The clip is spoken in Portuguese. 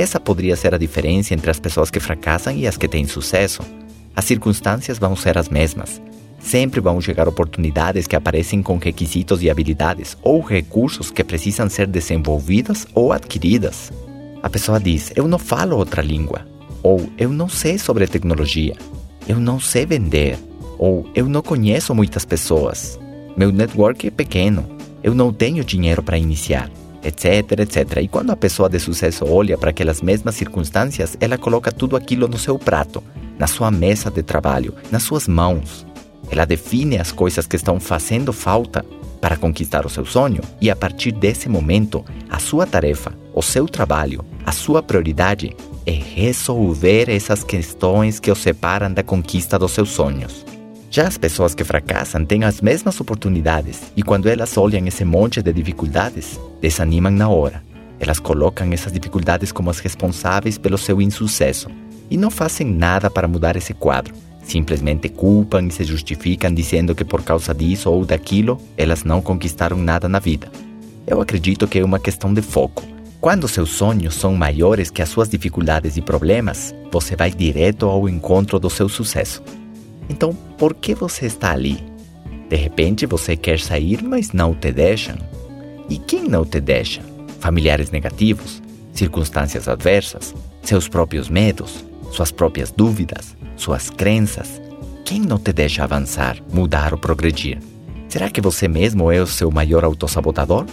Essa poderia ser a diferença entre as pessoas que fracassam e as que têm sucesso. As circunstâncias vão ser as mesmas. Sempre vão chegar oportunidades que aparecem com requisitos e habilidades ou recursos que precisam ser desenvolvidas ou adquiridas. A pessoa diz: Eu não falo outra língua. Ou eu não sei sobre tecnologia. Eu não sei vender. Ou eu não conheço muitas pessoas. Meu network é pequeno. Eu não tenho dinheiro para iniciar etc, etc. E quando a pessoa de sucesso olha para aquelas mesmas circunstâncias, ela coloca tudo aquilo no seu prato, na sua mesa de trabalho, nas suas mãos. Ela define as coisas que estão fazendo falta para conquistar o seu sonho e a partir desse momento, a sua tarefa, o seu trabalho, a sua prioridade é resolver essas questões que o separam da conquista dos seus sonhos. Já as pessoas que fracassam têm as mesmas oportunidades e quando elas olham esse monte de dificuldades, desanimam na hora. Elas colocam essas dificuldades como as responsáveis pelo seu insucesso e não fazem nada para mudar esse quadro. Simplesmente culpam e se justificam dizendo que por causa disso ou daquilo elas não conquistaram nada na vida. Eu acredito que é uma questão de foco. Quando seus sonhos são maiores que as suas dificuldades e problemas, você vai direto ao encontro do seu sucesso. Então, por que você está ali? De repente você quer sair, mas não te deixam. E quem não te deixa? Familiares negativos, circunstâncias adversas, seus próprios medos, suas próprias dúvidas, suas crenças. Quem não te deixa avançar, mudar ou progredir? Será que você mesmo é o seu maior autossabotador?